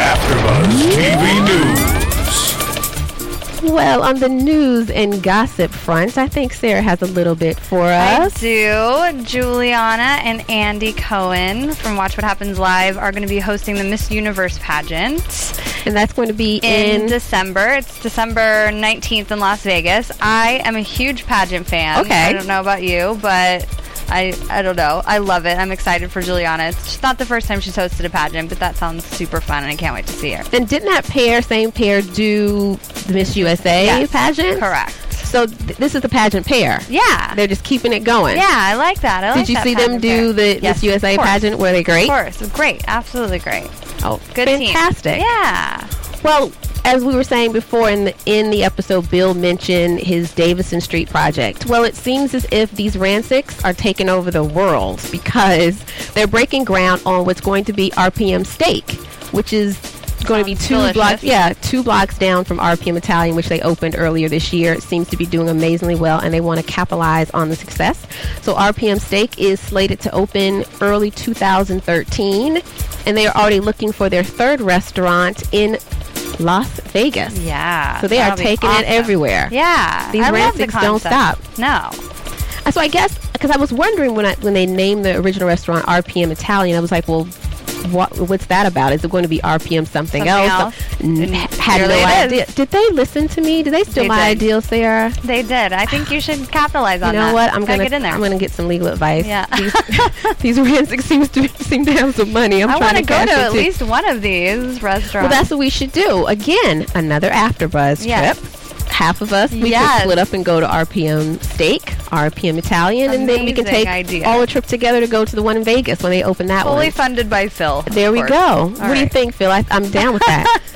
Speaker 5: AfterBuzz TV News.
Speaker 3: Well, on the news and gossip front, I think Sarah has a little bit for us.
Speaker 2: I do. Giuliana and Andy Cohen from Watch What Happens Live are going to be hosting the Miss Universe pageant
Speaker 3: And that's going to be
Speaker 2: in
Speaker 3: in.
Speaker 2: December. It's December 19th in Las Vegas. I am a huge pageant fan.
Speaker 3: Okay.
Speaker 2: I don't know about you, but I I don't know. I love it. I'm excited for Giuliana. It's not the first time she's hosted a pageant, but that sounds super fun and I can't wait to see her.
Speaker 3: and didn't that pair, same pair, do the Miss USA
Speaker 2: Yes,
Speaker 3: pageant?
Speaker 2: Correct.
Speaker 3: So th- this is the pageant pair.
Speaker 2: Yeah.
Speaker 3: They're just keeping it going.
Speaker 2: Yeah, I like that. I like
Speaker 3: Did you see them do
Speaker 2: fair.
Speaker 3: the
Speaker 2: Yes,
Speaker 3: Miss USA pageant? Were they great?
Speaker 2: Of course. Great. Absolutely great.
Speaker 3: Oh,
Speaker 2: Good team.
Speaker 3: fantastic.
Speaker 2: Yeah.
Speaker 3: Well, as we were saying before in the in the episode, Bill mentioned his Davison Street project. Well, it seems as if these Rancics are taking over the world because they're breaking ground on what's going to be RPM Steak, which is going to be two
Speaker 2: delicious.
Speaker 3: blocks, yeah, two blocks down from RPM Italian, which they opened earlier this year. It seems to be doing amazingly well, and they want to capitalize on the success. So RPM Steak is slated to open early 2013, and they are already looking for their third restaurant in Las Vegas.
Speaker 2: Yeah.
Speaker 3: So they are taking
Speaker 2: awesome.
Speaker 3: it everywhere.
Speaker 2: Yeah.
Speaker 3: These
Speaker 2: I the
Speaker 3: don't stop.
Speaker 2: No.
Speaker 3: Uh, So I guess because I was wondering when I when they named the original restaurant RPM Italian, I was like, well. What, what's that about? Is it going to be RPM something,
Speaker 2: Something
Speaker 3: else?
Speaker 2: else?
Speaker 3: N- had no idea. Did they listen to me? Did they steal
Speaker 2: They
Speaker 3: my
Speaker 2: did.
Speaker 3: ideal, Sarah?
Speaker 2: They did. I think you should capitalize on that.
Speaker 3: You know
Speaker 2: that.
Speaker 3: what? I'm gonna
Speaker 2: get in there.
Speaker 3: I'm gonna get some legal advice.
Speaker 2: Yeah.
Speaker 3: These, these Rancics seems to seem to have some money. I'm
Speaker 2: I
Speaker 3: trying
Speaker 2: want to go to at
Speaker 3: too.
Speaker 2: least one of these restaurants.
Speaker 3: Well, that's what we should do. Again, another AfterBuzz
Speaker 2: Yes.
Speaker 3: trip. Half of us, we
Speaker 2: Yes.
Speaker 3: can split up and go to RPM Steak, RPM Italian, and then we can take
Speaker 2: idea.
Speaker 3: all a trip together to go to the one in Vegas when they open that
Speaker 2: fully
Speaker 3: one.
Speaker 2: funded by Phil.
Speaker 3: There we
Speaker 2: course.
Speaker 3: go.
Speaker 2: All
Speaker 3: what do you think, Phil? I, I'm down with that.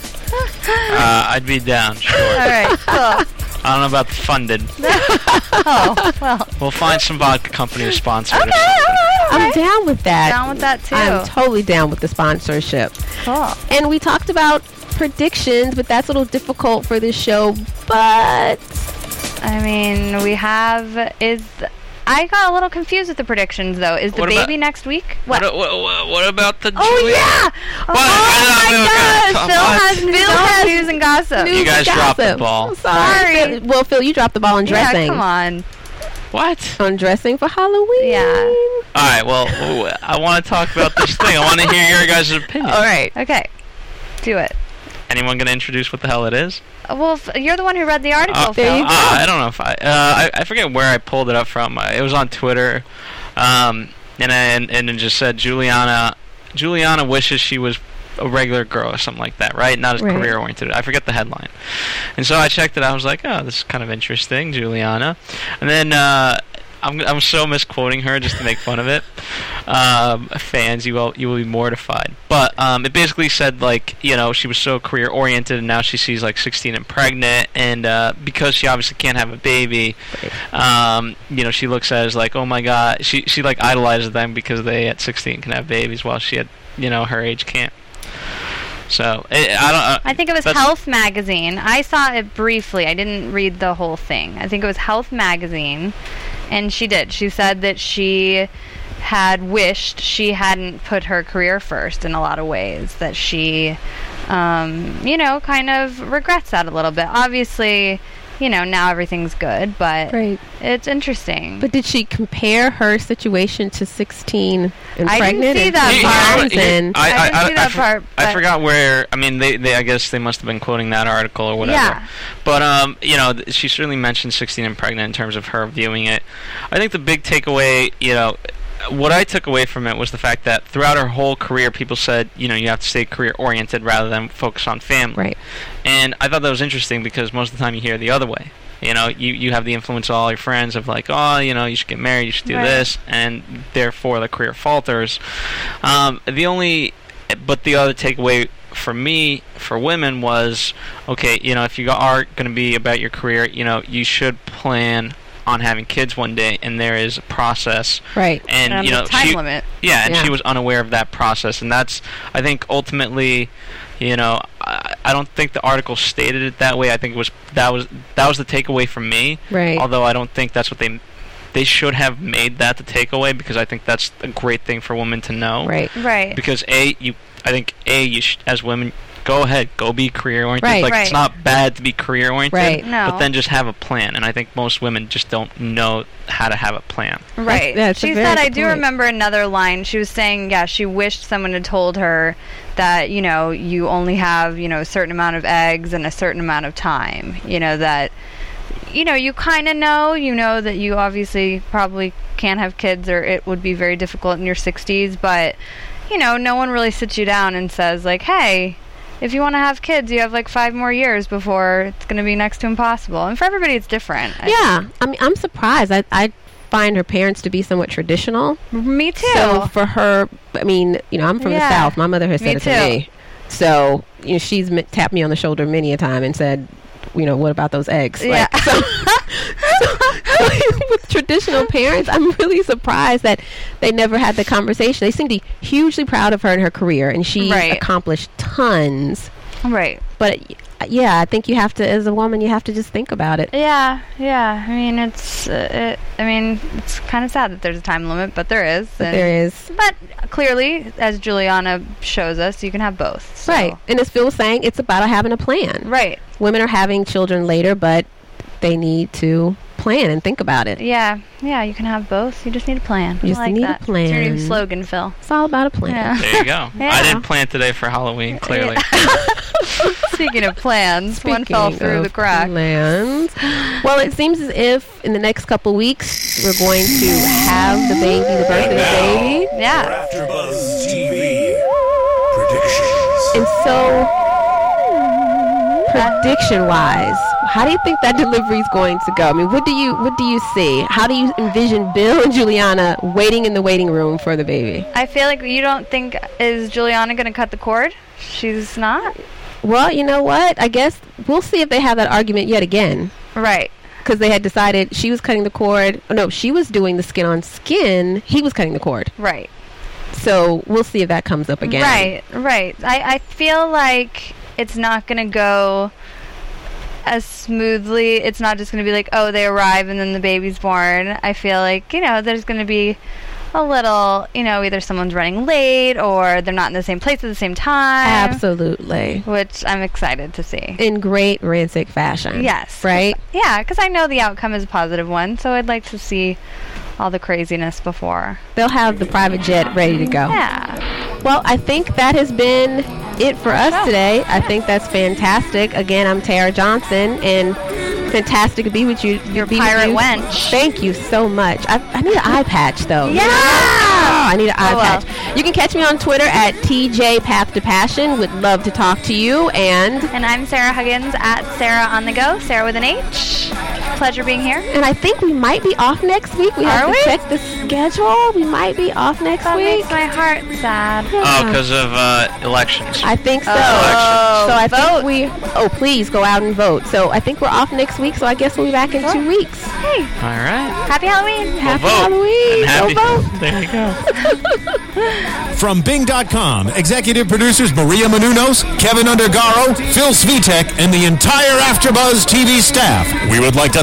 Speaker 4: Uh, I'd be down, sure.
Speaker 2: All right. Cool.
Speaker 4: I don't know about the funded.
Speaker 2: oh, well.
Speaker 4: We'll find some vodka company to sponsor it. or
Speaker 2: Okay. right,
Speaker 3: I'm down with that.
Speaker 2: Down with that too.
Speaker 3: I'm totally down with the sponsorship.
Speaker 2: cool.
Speaker 3: And we talked about predictions, but that's a little difficult for this show. But
Speaker 2: I mean, we have is. I got a little confused with the predictions though. Is the
Speaker 4: What about-
Speaker 2: baby next week?
Speaker 4: What, what, what, what about the
Speaker 2: Oh
Speaker 4: Julia?
Speaker 2: yeah!
Speaker 4: What?
Speaker 2: Oh my gosh! Phil has,
Speaker 3: Phil
Speaker 2: Phil
Speaker 3: has
Speaker 2: has news and gossip.
Speaker 3: news
Speaker 4: You guys
Speaker 3: and
Speaker 4: dropped the
Speaker 3: gossip.
Speaker 4: ball.
Speaker 3: I'm sorry.
Speaker 2: Sorry.
Speaker 3: Phil- Well, Phil, you dropped the ball on
Speaker 2: yeah,
Speaker 3: dressing.
Speaker 2: come on.
Speaker 4: What?
Speaker 3: On dressing for Halloween.
Speaker 2: Yeah.
Speaker 4: All right. Well, ooh, I want to talk about this thing. I want to hear your guys' opinion.
Speaker 3: All right.
Speaker 2: Okay, do it.
Speaker 4: Anyone gonna introduce what the hell it is?
Speaker 2: Uh, Well, f- you're the one who read the article,
Speaker 4: Uh,
Speaker 3: there you go.
Speaker 4: Uh, I don't know if I, uh, I I forget where I pulled it up from. Uh, It was on Twitter, um, and and and it just said Giuliana Giuliana wishes she was a regular girl or something like that, right? Not as
Speaker 3: Right.
Speaker 4: career oriented. I forget the headline. And so I checked it. I was like, oh, this is kind of interesting, Giuliana. And then uh, I'm I'm so misquoting her just to make fun of it. Um, fans, you will you will be mortified. But um, it basically said like you know she was so career oriented and now she sees like 16 and pregnant and uh, because she obviously can't have a baby, um, you know she looks at it as like oh my god she she like idolizes them because they at 16 can have babies while she at you know her age can't. So it, I don't. Uh,
Speaker 2: I think it was Health Magazine. I saw it briefly. I didn't read the whole thing. I think it was Health Magazine, and she did. She said that she had wished she hadn't put her career first in a lot of ways. That she, um, you know, kind of regrets that a little bit. Obviously, you know, now everything's good, but
Speaker 3: Right.
Speaker 2: it's interesting.
Speaker 3: But did she compare her situation to 16 and
Speaker 2: I didn't see
Speaker 3: and
Speaker 2: that
Speaker 3: two
Speaker 4: You- you know
Speaker 2: part.
Speaker 4: what?
Speaker 3: times and-
Speaker 2: I didn't see that
Speaker 4: for-
Speaker 2: part,
Speaker 4: I forgot where. I mean, they, they. I guess they must have been quoting that article or whatever.
Speaker 2: Yeah.
Speaker 4: But um, you know, th- she certainly mentioned 16 and pregnant in terms of her viewing it. I think the big takeaway, you know, what I took away from it was the fact that throughout her whole career, people said, you know, you have to stay career oriented rather than focus on family.
Speaker 3: Right.
Speaker 4: And I thought that was interesting because most of the time you hear the other way. You know, you, you have the influence of all your friends of like, oh, you know, you should get married, you should do
Speaker 2: Right.
Speaker 4: this, and therefore the career falters. Um, the only, but the other takeaway for me, for women, was okay. You know, if you are going to be about your career, you know, you should plan on having kids one day, and there is a process.
Speaker 3: Right.
Speaker 4: And
Speaker 2: And
Speaker 4: you know,
Speaker 2: time
Speaker 4: she,
Speaker 2: limit.
Speaker 4: Yeah, and
Speaker 3: Yeah.
Speaker 4: she was unaware of that process, and that's, I think, ultimately, you know, I, I don't think the article stated it that way. I think it was that was that was the takeaway from me.
Speaker 3: Right.
Speaker 4: Although I don't think that's what they they should have made that the takeaway because I think that's a great thing for women to know.
Speaker 3: Right.
Speaker 2: Right.
Speaker 4: Because a you, I think a you sh- as women go ahead go be career oriented.
Speaker 3: Right.
Speaker 4: Like
Speaker 2: Right.
Speaker 4: it's not bad to be career oriented.
Speaker 3: Right.
Speaker 2: No.
Speaker 4: But then just have a plan, and I think most women just don't know how to have a plan.
Speaker 2: Right.
Speaker 3: that's a
Speaker 2: she said, I do
Speaker 3: point.
Speaker 2: remember another line. She was saying, yeah, she wished someone had told her that, you know, you only have, you know, a certain amount of eggs and a certain amount of time. You know, that, you know, you kind of know, you know that you obviously probably can't have kids or it would be very difficult in your 60s, but, you know, no one really sits you down and says, like, hey, if you want to have kids, you have like five more years before it's going to be next to impossible. And for everybody, it's different. I-
Speaker 3: Yeah. I mean, I'm surprised. I, I find her parents to be somewhat traditional.
Speaker 2: Me too.
Speaker 3: So for her, I mean, you know, I'm from
Speaker 2: Yeah.
Speaker 3: the South. My mother has
Speaker 2: Me
Speaker 3: said it
Speaker 2: too.
Speaker 3: to me. So, you know, she's m- tapped me on the shoulder many a time and said, you know, what about those eggs?
Speaker 2: Yeah.
Speaker 3: Like, so with traditional parents, I'm really surprised that they never had the conversation. They seem to be hugely proud of her and her career, and she
Speaker 2: Right.
Speaker 3: accomplished tons.
Speaker 2: right.
Speaker 3: But yeah, I think you have to, as a woman, you have to just think about it.
Speaker 2: Yeah, yeah. I mean, it's. Uh, it, I mean, it's kind of sad that there's a time limit, but there is.
Speaker 3: But
Speaker 2: and-
Speaker 3: there is.
Speaker 2: But clearly, as Giuliana shows us, you can have both. so-
Speaker 3: Right. And as Phil was saying, it's about having a plan.
Speaker 2: Right.
Speaker 3: Women are having children later, but they need to plan and think about it.
Speaker 2: Yeah. Yeah. You can have both. You just need a plan.
Speaker 3: You just
Speaker 2: like
Speaker 3: need a
Speaker 2: plan. It's your new slogan, Phil.
Speaker 3: It's all about a plan.
Speaker 2: Yeah.
Speaker 4: There you go.
Speaker 2: Yeah.
Speaker 4: I didn't plan today for Halloween. Clearly.
Speaker 2: Speaking of plans, one fell through
Speaker 3: of
Speaker 2: the crack.
Speaker 3: Plans. Well, it seems as if in the next couple weeks we're going to have the baby, the birth of the baby.
Speaker 2: Yeah.
Speaker 5: After AfterBuzz TV predictions.
Speaker 3: And so, prediction wise, how do you think that delivery is going to go? I mean, what do you what do you see? How do you envision Bill and Giuliana waiting in the waiting room for the baby?
Speaker 2: I feel like you don't think is Giuliana going to cut the cord? She's not.
Speaker 3: Well, you know what? I guess we'll see if they have that argument yet again.
Speaker 2: Right.
Speaker 3: because they had decided she was cutting the cord. oh, No, she was doing the skin on skin. He was cutting the cord.
Speaker 2: Right.
Speaker 3: So we'll see if that comes up again.
Speaker 2: Right, right. I, I feel like it's not going to go as smoothly. It's not just going to be like, oh, they arrive and then the baby's born. I feel like, you know, there's going to be a little, you know, either someone's running late or they're not in the same place at the same time.
Speaker 3: Absolutely.
Speaker 2: Which I'm excited to see.
Speaker 3: In great Rancic fashion.
Speaker 2: Yes.
Speaker 3: Right?
Speaker 2: Yeah, because I know the outcome is a positive one, so I'd like to see all the craziness before.
Speaker 3: They'll have the private jet ready to go.
Speaker 2: Yeah.
Speaker 3: Well, I think that has been it for us today. I think that's fantastic. Again, I'm Tara Johnson, and fantastic to be with you.
Speaker 2: Your
Speaker 3: be
Speaker 2: pirate
Speaker 3: you.
Speaker 2: wench.
Speaker 3: Thank you so much. I, I need an eye patch, though.
Speaker 2: Yeah!
Speaker 3: Oh, I need an eye
Speaker 2: Oh, well.
Speaker 3: patch. You can catch me on Twitter at TJ Path to Passion. Would love to talk to you. And
Speaker 2: And I'm Sarah Huggins at Sarah on the Go, Sarah with an H. Pleasure being here.
Speaker 3: and I think we might be off next week. We have to
Speaker 2: we?
Speaker 3: check the schedule. We might be off next
Speaker 2: That
Speaker 3: week.
Speaker 2: makes my heart sad.
Speaker 4: Oh, because of uh, elections.
Speaker 3: I think so.
Speaker 2: Oh,
Speaker 3: so I
Speaker 2: vote.
Speaker 3: think we. Oh, please go out and vote. So I think we're off next week. So I guess we'll be back in two weeks.
Speaker 2: Hey,
Speaker 4: All right.
Speaker 2: happy Halloween.
Speaker 3: Happy
Speaker 4: vote.
Speaker 3: Halloween.
Speaker 4: And happy.
Speaker 3: Go vote.
Speaker 4: There you go.
Speaker 1: From Bing.com, executive producers Maria Menounos, Keven Undergaro, Phil Svitek, and the entire AfterBuzz TV staff. We would like to